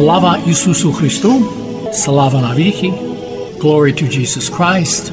Слава Ісусу Христу, слава навіки, glory to Jesus Christ,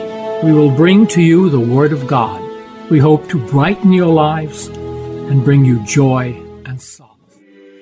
we will bring to you the Word of God. We hope to brighten your lives and bring you joy and solace.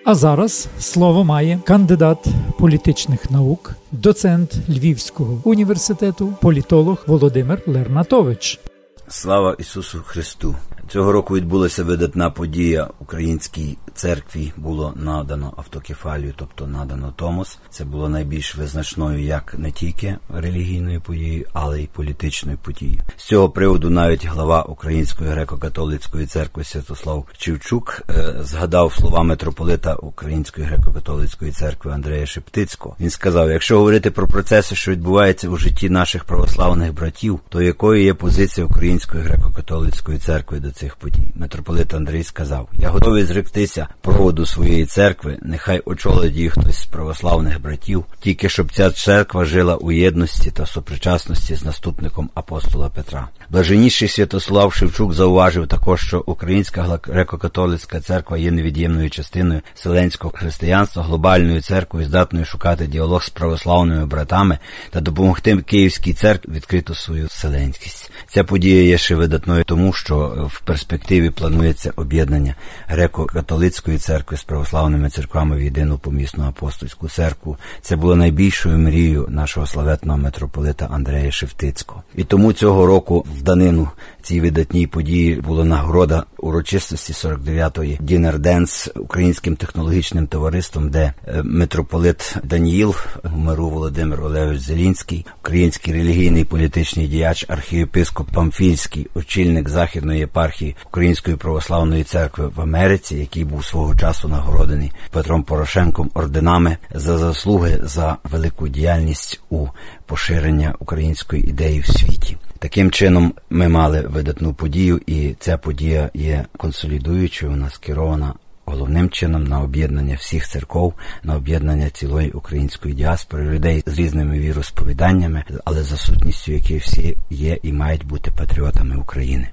А зараз слово має кандидат політичних наук, доцент Львівського університету, політолог Володимир Лернатович. Слава Ісусу Христу! Цього року відбулася видатна подія українській церкві. Було надано автокефалію, тобто надано Томос. Це було найбільш визначною як не тільки релігійною подією, але й політичною подією. З цього приводу навіть глава Української греко-католицької церкви Святослав Чивчук е, згадав слова митрополита Української греко-католицької церкви Андрея Шептицького. Він сказав: якщо говорити про процеси, що відбуваються у житті наших православних братів, то якою є позиція Української греко-католицької церкви до цих подій? Митрополит Андрій сказав: Я готовий зректися проводу своєї церкви, нехай очолить її хтось з православних братів, тільки щоб ця церква жила у єдності та сопричасності з наступником апостола Петра. Блаженніший Святослав Шевчук зауважив також, що Українська греко-католицька церква є невід'ємною частиною селенського християнства, глобальною церквою, здатною шукати діалог з православними братами та допомогти Київській церкві відкрити свою вселенськість. Ця подія є ще видатною, тому що в перспективі планується об'єднання греко-католицької церкви з православними церквами в єдину помісну апостольську церкву. Це було найбільшою мрією нашого славетного митрополита Андрея Шевтицького. І тому цього року в данину цій видатній події була нагорода урочистості 49-ї Дінер Денс Українським технологічним товариством, де митрополит Даніїл, миру Володимир Олегович Зелінський, український релігійний політичний діяч, архієпископ Памфільський, очільник західної єпархії Української православної церкви в Америці, який був свого часу нагородений Петром Порошенком орденами за заслуги за велику діяльність у поширення української ідеї в світі. Таким чином, ми мали видатну подію, і ця подія є консолідуючою, вона скерована головним чином на об'єднання всіх церков, на об'єднання цілої української діаспори, людей з різними віросповіданнями, але за сутністю, які всі є і мають бути патріотами України.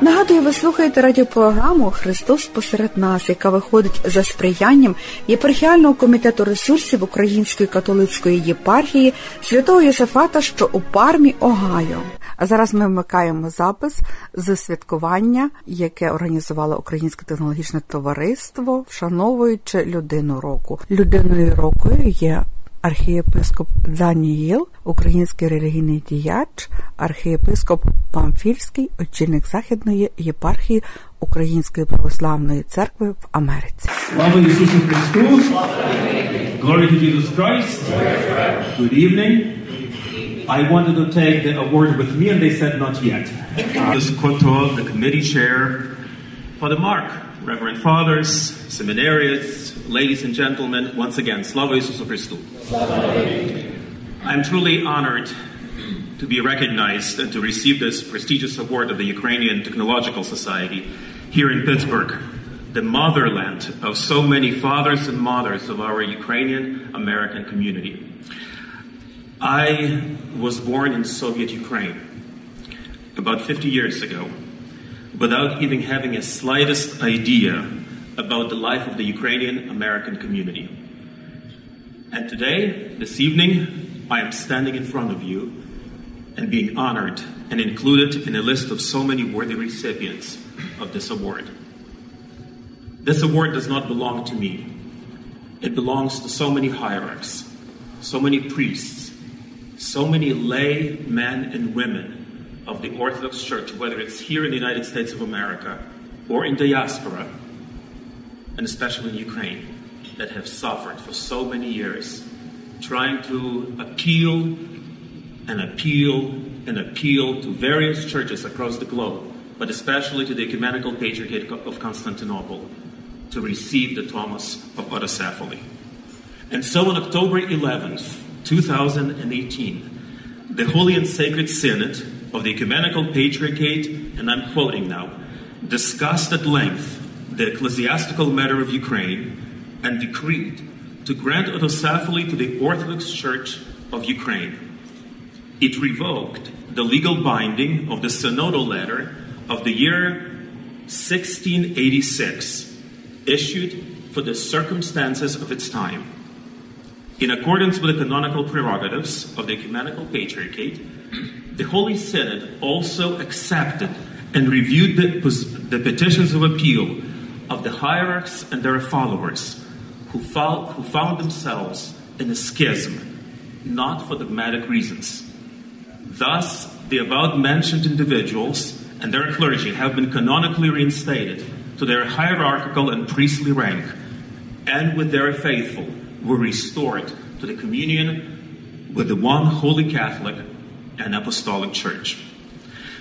Нагадую, ви слухаєте радіопрограму Христос посеред нас, яка виходить за сприянням єпархіального комітету ресурсів Української католицької єпархії святого Єсафата, що у пармі Огайо. А зараз ми вмикаємо запис з святкування, яке організувало Українське технологічне товариство, вшановуючи людину року. Людиною рокою є архієпископ Даніїл, український релігійний діяч, архієпископ Памфільський, очільник Західної єпархії Української православної церкви в Америці. Слава Ісусу Христу! Glory to Jesus Christ! Good evening. I wanted to take the award with me, and they said not yet. This Koto, the committee chair, Father Mark, Reverend Fathers, seminarians, ladies and gentlemen, once again, Slava Isusu Christu. I'm truly honored to be recognized and to receive this prestigious award of the Ukrainian Technological Society here in Pittsburgh, the motherland of so many fathers and mothers of our Ukrainian American community. I was born in Soviet Ukraine about 50 years ago without even having a slightest idea about the life of the Ukrainian American community. And today, this evening, I am standing in front of you and being honored and included in a list of so many worthy recipients of this award. This award does not belong to me. It belongs to so many hierarchs, so many priests, so many lay men and women of the Orthodox Church, whether it's here in the United States of America or in diaspora, and especially in Ukraine, that have suffered for so many years, trying to appeal and appeal and appeal to various churches across the globe, but especially to the Ecumenical Patriarchate of Constantinople, to receive the Tomos of Autocephaly. And so on October 11th, 2018, the Holy and Sacred Synod of the Ecumenical Patriarchate, and I'm quoting now, discussed at length the ecclesiastical matter of Ukraine and decreed to grant autocephaly to the Orthodox Church of Ukraine. It revoked the legal binding of the synodal letter of the year 1686, issued for the circumstances of its time. In accordance with the canonical prerogatives of the Ecumenical Patriarchate, the Holy Synod also accepted and reviewed the, the petitions of appeal of the hierarchs and their followers who found, who found themselves in a schism, not for dogmatic reasons. Thus, the above mentioned individuals and their clergy have been canonically reinstated to their hierarchical and priestly rank, and with their faithful were restored to the communion with the one holy Catholic and Apostolic Church.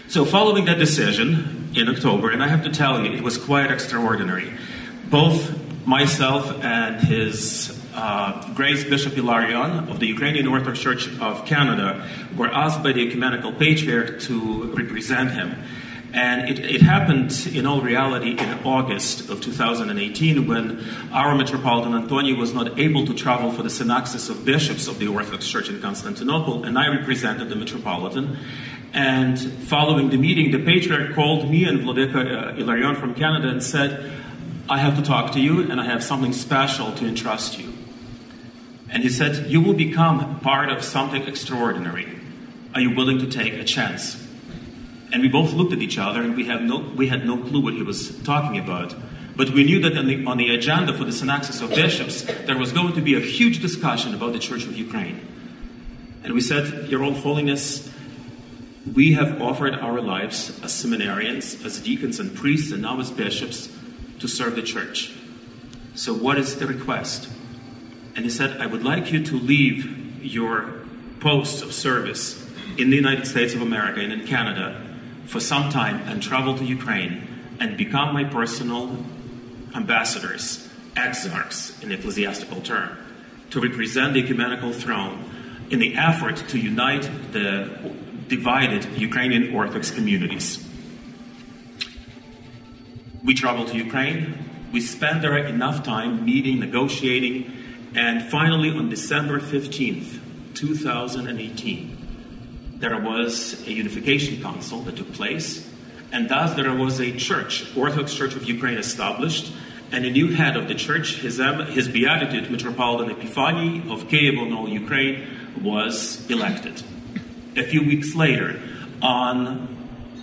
So, following that decision in October, and I have to tell you, it was quite extraordinary. Both myself and his uh, Grace Bishop Hilarion of the Ukrainian Orthodox Church of Canada were asked by the Ecumenical Patriarch to represent him. And it, it, happened in all reality in August of 2018 when our Metropolitan Antonio was not able to travel for the synaxis of bishops of the Orthodox Church in Constantinople, and I represented the Metropolitan. And following the meeting, the Patriarch called me and Vladika uh, Ilarion from Canada and said, I have to talk to you and I have something special to entrust you. And he said, You will become part of something extraordinary. Are you willing to take a chance? And we both looked at each other and we, have no, we had no clue what he was talking about. But we knew that on the, on the agenda for the Synaxis of Bishops, there was going to be a huge discussion about the Church of Ukraine. And we said, Your Holiness, we have offered our lives as seminarians, as deacons and priests, and now as bishops to serve the church. So, what is the request? And he said, I would like you to leave your posts of service in the United States of America and in Canada for some time and travel to Ukraine and become my personal ambassadors, exarchs in ecclesiastical term, to represent the ecumenical throne in the effort to unite the divided Ukrainian Orthodox communities. We travel to Ukraine. We spend there enough time meeting, negotiating, and finally on December 15th, 2018, there was a unification council that took place, and thus there was a church, Orthodox Church of Ukraine, established, and a new head of the church, His, His Beatitude Metropolitan Epiphany of Kiev on all Ukraine, was elected. A few weeks later, on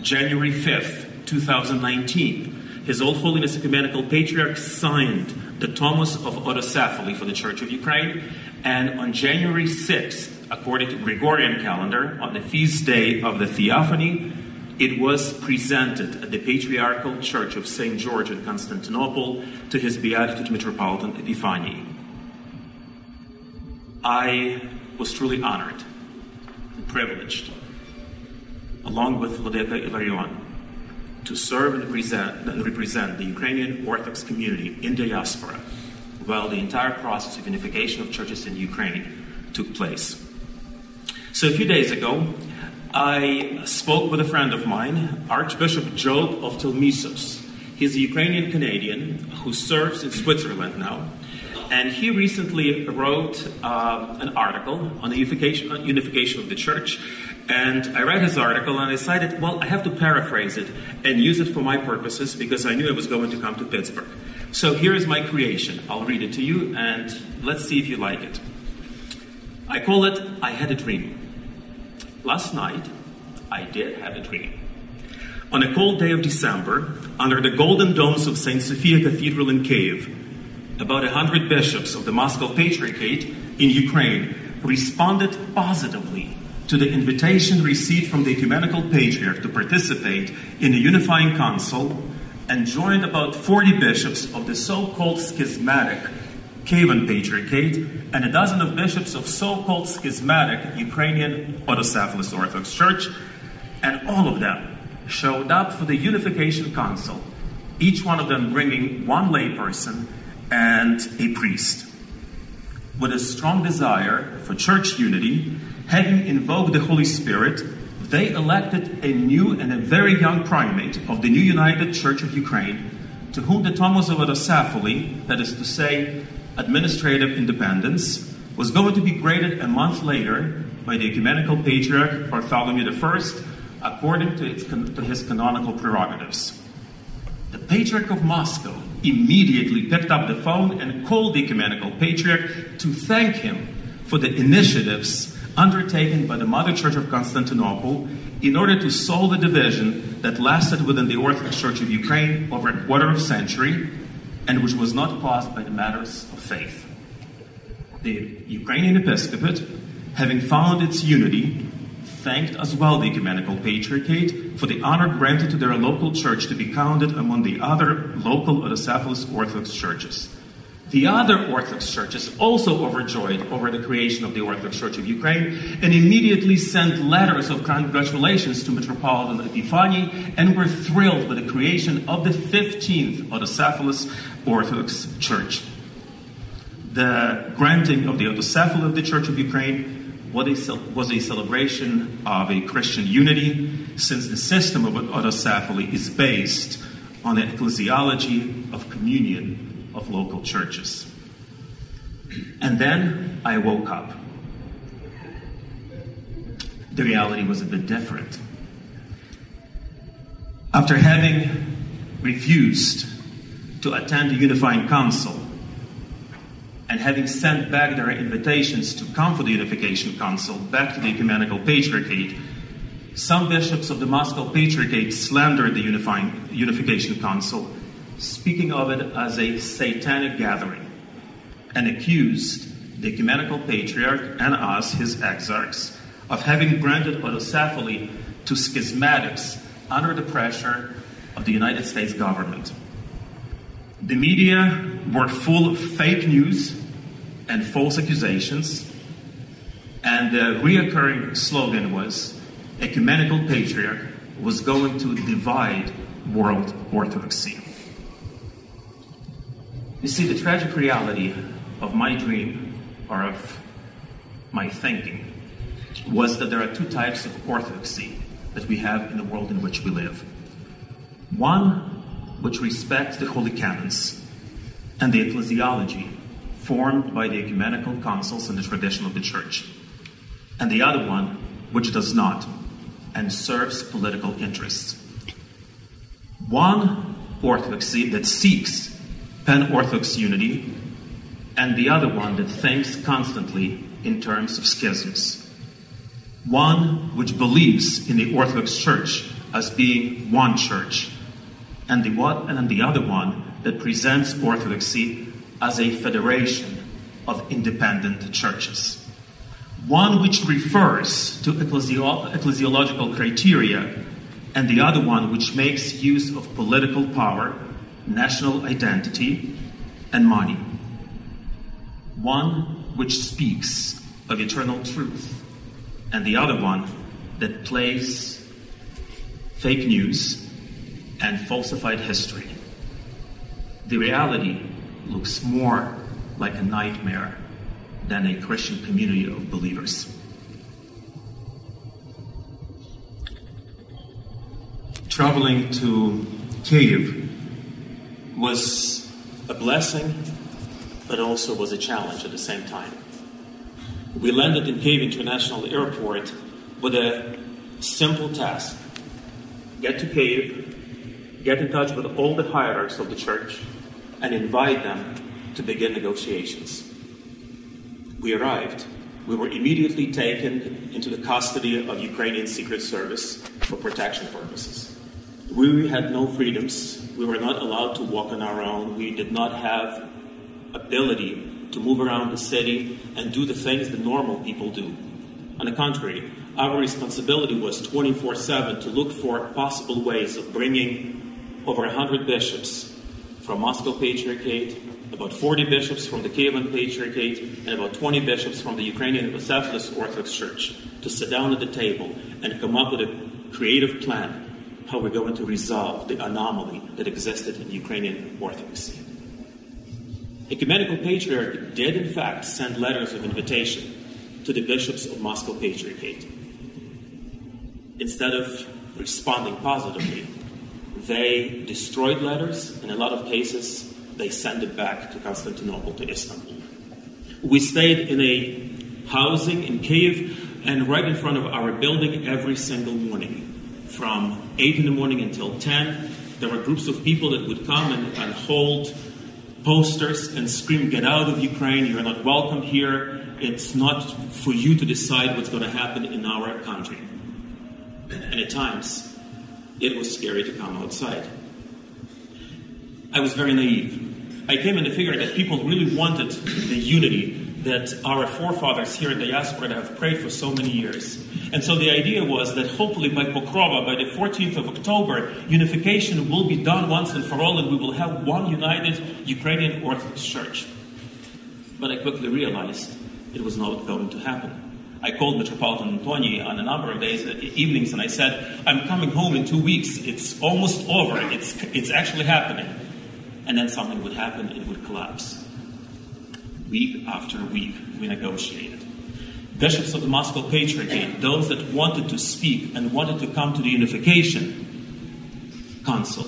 January 5th, 2019, His Old Holiness Ecumenical Patriarch signed the Tomos of Autocephaly for the Church of Ukraine, and on January 6th, according to Gregorian calendar, on the feast day of the Theophany, it was presented at the Patriarchal Church of St. George in Constantinople to His Beatitude Metropolitan Epiphany. I was truly honored and privileged, along with Vladika Ilarion, to serve and and represent the Ukrainian Orthodox community in diaspora while the entire process of unification of churches in Ukraine took place. So a few days ago, I spoke with a friend of mine, Archbishop Job of Telmessos. He's a Ukrainian Canadian who serves in Switzerland now. And he recently wrote uh, an article on the unification, unification of the church. And I read his article and I decided, well, I have to paraphrase it and use it for my purposes because I knew it was going to come to Pittsburgh. So here is my creation. I'll read it to you and let's see if you like it. I call it I Had a Dream. Last night, I did have a dream. On a cold day of December, under the golden domes of St. Sophia Cathedral in Kiev, about a hundred bishops of the Moscow Patriarchate in Ukraine responded positively to the invitation received from the Ecumenical Patriarch to participate in a unifying council and joined about 40 bishops of the so called schismatic Kievan Patriarchate and a dozen of bishops of so called schismatic Ukrainian Autocephalous Orthodox Church, and all of them showed up for the Unification Council, each one of them bringing one layperson and a priest. With a strong desire for church unity, having invoked the Holy Spirit, they elected a new and a very young primate of the new United Church of Ukraine, to whom the Tomos of Autocephaly, that is to say, administrative independence, was going to be graded a month later by the Ecumenical Patriarch Bartholomew I, according to, its, to his canonical prerogatives. The Patriarch of Moscow immediately picked up the phone and called the Ecumenical Patriarch to thank him for the initiatives undertaken by the Mother Church of Constantinople in order to solve the division that lasted within the Orthodox Church of Ukraine over a quarter of a century and which was not caused by the matters of faith. The Ukrainian episcopate, having found its unity, thanked as well the Ecumenical Patriarchate for the honor granted to their local church to be counted among the other local Autocephalous Orthodox churches. The other Orthodox churches, also overjoyed over the creation of the Orthodox Church of Ukraine, and immediately sent letters of congratulations to Metropolitan Epiphany and were thrilled with the creation of the 15th Autocephalous Orthodox Church. The granting of the autocephaly of the Church of Ukraine was a celebration of a Christian unity, since the system of autocephaly is based on the ecclesiology of communion of local churches. And then I woke up. The reality was a bit different. After having refused to attend the unifying council and having sent back their invitations to come for the unification council back to the ecumenical patriarchate, some bishops of the Moscow Patriarchate slandered the unifying, unification council speaking of it as a satanic gathering, and accused the ecumenical patriarch and us, his exarchs, of having granted autocephaly to schismatics under the pressure of the United States government. The media were full of fake news and false accusations, and the reoccurring slogan was ecumenical patriarch was going to divide world orthodoxy. You see, the tragic reality of my dream, or of my thinking, was that there are two types of orthodoxy that we have in the world in which we live. One which respects the holy canons and the ecclesiology formed by the ecumenical councils and the tradition of the church, and the other one which does not and serves political interests. One orthodoxy that seeks pan Orthodox unity, and the other one that thinks constantly in terms of schisms. One which believes in the Orthodox Church as being one church, and the, one, and the other one that presents Orthodoxy as a federation of independent churches. One which refers to ecclesiolo- ecclesiological criteria, and the other one which makes use of political power national identity, and money. One which speaks of eternal truth, and the other one that plays fake news and falsified history. The reality looks more like a nightmare than a Christian community of believers. Traveling to Kiev was a blessing, but also was a challenge at the same time. We landed in Kiev International Airport with a simple task get to Kiev, get in touch with all the hierarchs of the church, and invite them to begin negotiations. We arrived. We were immediately taken into the custody of Ukrainian Secret Service for protection purposes. We had no freedoms we were not allowed to walk on our own. We did not have ability to move around the city and do the things that normal people do. On the contrary, our responsibility was 24 7 to look for possible ways of bringing over 100 bishops from Moscow Patriarchate, about 40 bishops from the Kievan Patriarchate, and about 20 bishops from the Ukrainian Autocephalous Orthodox Church to sit down at the table and come up with a creative plan how we're going to resolve the anomaly that existed in Ukrainian Orthodoxy. Ecumenical Patriarch did, in fact, send letters of invitation to the bishops of Moscow Patriarchate. Instead of responding positively, they destroyed letters. In a lot of cases, they sent it back to Constantinople, to Istanbul. We stayed in a housing in Kiev and right in front of our building every single morning. From 8 in the morning until 10, there were groups of people that would come and, and hold posters and scream, Get out of Ukraine, you're not welcome here. It's not for you to decide what's going to happen in our country. And at times, it was scary to come outside. I was very naive. I came in to figure that people really wanted the unity that our forefathers here in the diaspora have prayed for so many years. And so the idea was that hopefully by Pokrova, by the 14th of October, unification will be done once and for all, and we will have one united Ukrainian Orthodox Church. But I quickly realized it was not going to happen. I called Metropolitan Antoni on a number of days, uh, evenings, and I said, I'm coming home in two weeks. It's almost over. It's, it's actually happening. And then something would happen, it would collapse. Week after week, we negotiated. Bishops of the Moscow Patriarchate, those that wanted to speak and wanted to come to the unification council,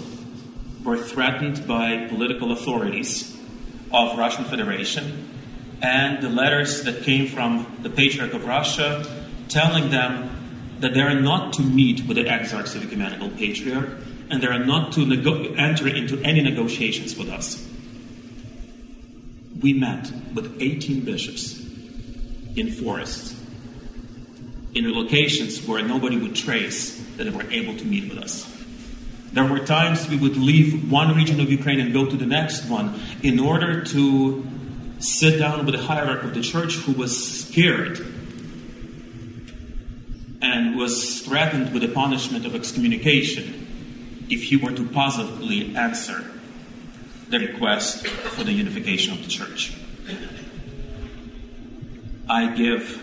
were threatened by political authorities of Russian Federation and the letters that came from the Patriarch of Russia telling them that they are not to meet with the exarchs of Ecumenical Patriarch and they are not to enter into any negotiations with us. We met with 18 bishops in forests, in locations where nobody would trace that they were able to meet with us. There were times we would leave one region of Ukraine and go to the next one in order to sit down with the hierarchy of the church who was scared and was threatened with the punishment of excommunication if he were to positively answer the request for the unification of the church. I give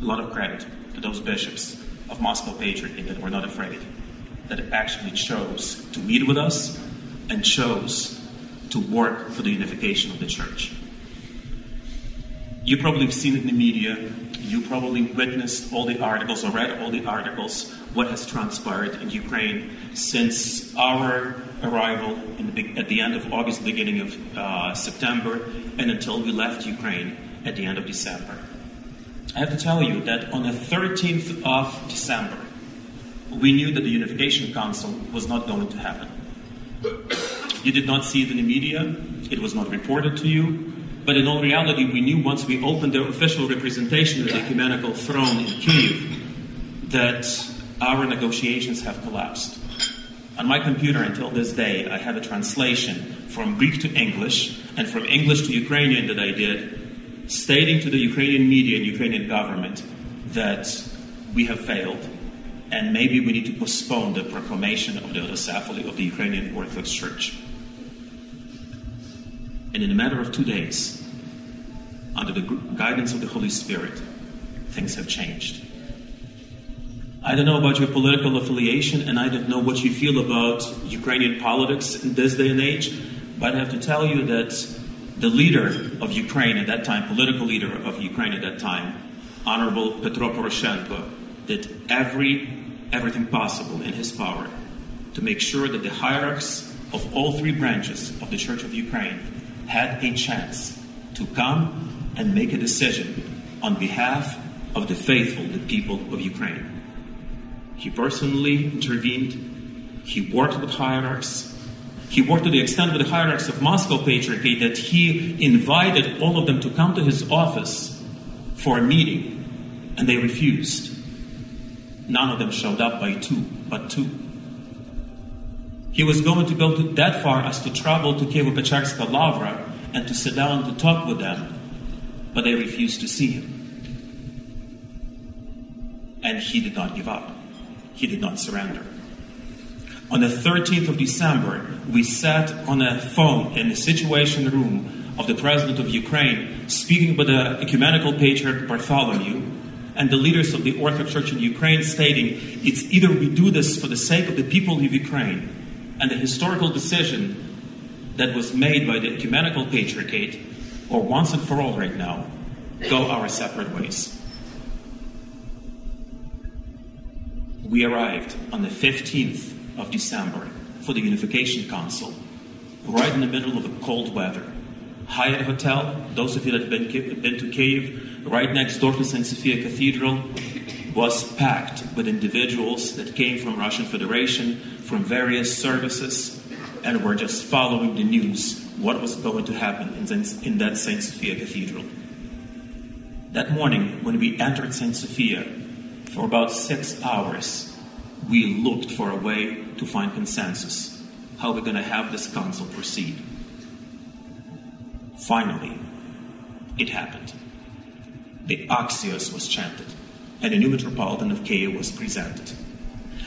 a lot of credit to those bishops of Moscow Patriarchate that were not afraid, that actually chose to meet with us and chose to work for the unification of the church. You probably have seen it in the media. You probably witnessed all the articles or read all the articles, what has transpired in Ukraine since our arrival the, at the end of August, beginning of uh, September, and until we left Ukraine at the end of December. I have to tell you that on the 13th of December, we knew that the Unification Council was not going to happen. You did not see it in the media, it was not reported to you, but in all reality, we knew once we opened the official representation of the ecumenical throne in Kiev that our negotiations have collapsed. On my computer until this day, I have a translation from Greek to English and from English to Ukrainian that I did, stating to the Ukrainian media and Ukrainian government that we have failed and maybe we need to postpone the proclamation of the autocephaly of the Ukrainian Orthodox Church. And in a matter of two days, under the guidance of the Holy Spirit, things have changed. I don't know about your political affiliation, and I don't know what you feel about Ukrainian politics in this day and age, but I have to tell you that the leader of Ukraine at that time, political leader of Ukraine at that time, Honorable Petro Poroshenko, did every everything possible in his power to make sure that the hierarchs of all three branches of the Church of Ukraine had a chance to come and make a decision on behalf of the faithful, the people of Ukraine. He personally intervened. He worked with hierarchs. He worked to the extent with the hierarchs of Moscow Patriarchate that he invited all of them to come to his office for a meeting, and they refused. None of them showed up by two, but two. He was going to go to that far as to travel to Kievopecharska Lavra and to sit down to talk with them, but they refused to see him. And he did not give up. He did not surrender. On the 13th of December, we sat on a phone in the Situation Room of the President of Ukraine, speaking with the Ecumenical Patriarch Bartholomew and the leaders of the Orthodox Church in Ukraine, stating, It's either we do this for the sake of the people of Ukraine and the historical decision that was made by the ecumenical patriarchate, or once and for all right now, go our separate ways. We arrived on the 15th of December for the Unification Council, right in the middle of the cold weather. Hyatt Hotel, those of you that have been, been to Kiev, right next door to St. Sophia Cathedral, was packed with individuals that came from Russian Federation, from various services, and were just following the news, what was going to happen in, that St. Sophia Cathedral. That morning, when we entered St. Sophia, for about six hours, we looked for a way to find consensus, how we're going to have this council proceed. Finally, it happened. The Axios was chanted, and a new Metropolitan of Kiev was presented.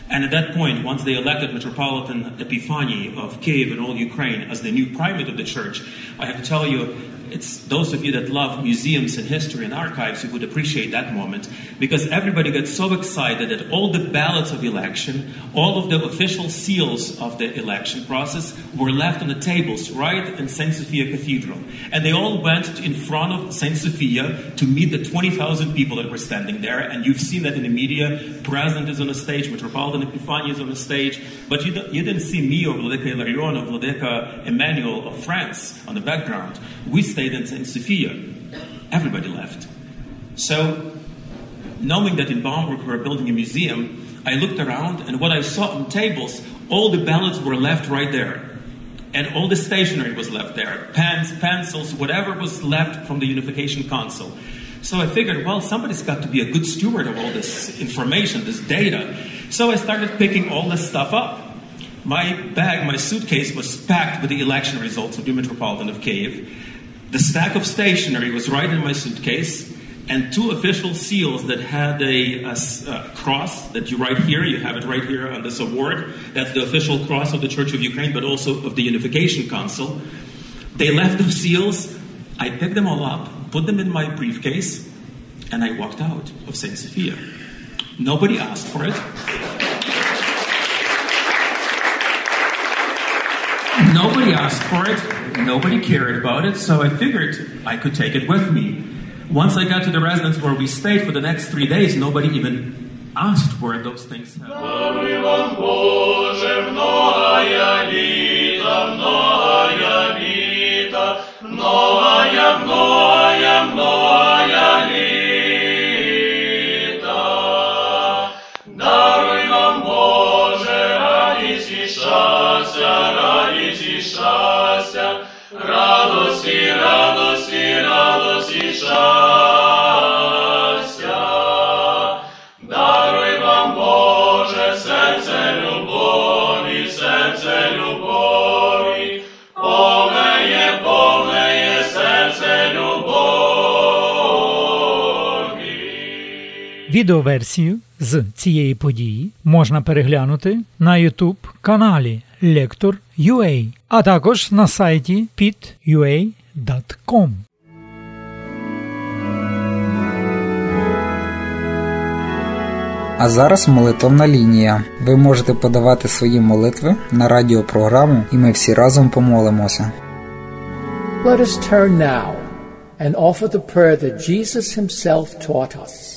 And at that point, once they elected Metropolitan Epiphany of Kiev and all Ukraine as the new primate of the church, I have to tell you, it's those of you that love museums and history and archives who would appreciate that moment because everybody got so excited that all the ballots of election, all of the official seals of the election process were left on the tables right in St. Sophia Cathedral. And they all went in front of St. Sophia to meet the 20,000 people that were standing there. And you've seen that in the media. President is on the stage, Metropolitan Epiphany is on the stage. But you, you didn't see me or Vladika Ilarion or Vladika Emmanuel of France on the background. We stayed in St. Sophia. Everybody left. So, knowing that in Bamberg we were building a museum, I looked around and what I saw on tables, all the ballots were left right there. And all the stationery was left there pens, pencils, whatever was left from the Unification Council. So I figured, well, somebody's got to be a good steward of all this information, this data. So I started picking all this stuff up. My bag, my suitcase was packed with the election results of the Metropolitan of Kiev. The stack of stationery was right in my suitcase, and two official seals that had a, a, a, cross that you write here. You have it right here on this award. That's the official cross of the Church of Ukraine, but also of the Unification Council. They left those seals. I picked them all up, put them in my briefcase, and I walked out of St. Sophia. Nobody asked for it. Nobody asked for it. Nobody cared about it. So I figured I could take it with me. Once I got to the residence where we stayed for the next three days, nobody even asked where those things happened. Відеоверсію з цієї події можна переглянути на YouTube каналі Lector.ua, а також на сайті pit.ua.com. А зараз молитовна лінія. Ви можете подавати свої молитви на радіопрограму, і ми всі разом помолимося. Let us turn now and offer the prayer that Jesus himself taught us.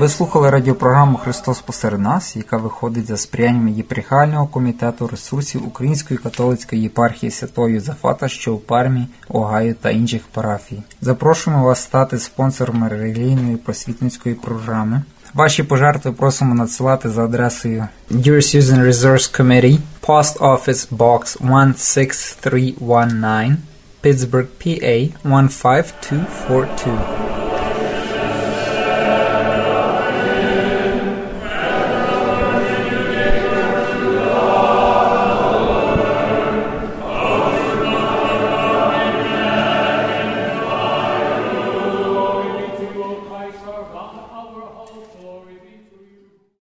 Ви слухали радіопрограму Христос посеред нас, яка виходить за сприянням єпархіального комітету ресурсів Української католицької єпархії Святого Юзефата, що у Пармі, Огайо та інших парафій. Запрошуємо вас стати спонсором релігійної просвітницької програми. Ваші пожертви просимо надсилати за адресою Dear Susan Resource Committee, Post Office Box 16319, Pittsburgh, PA 15242.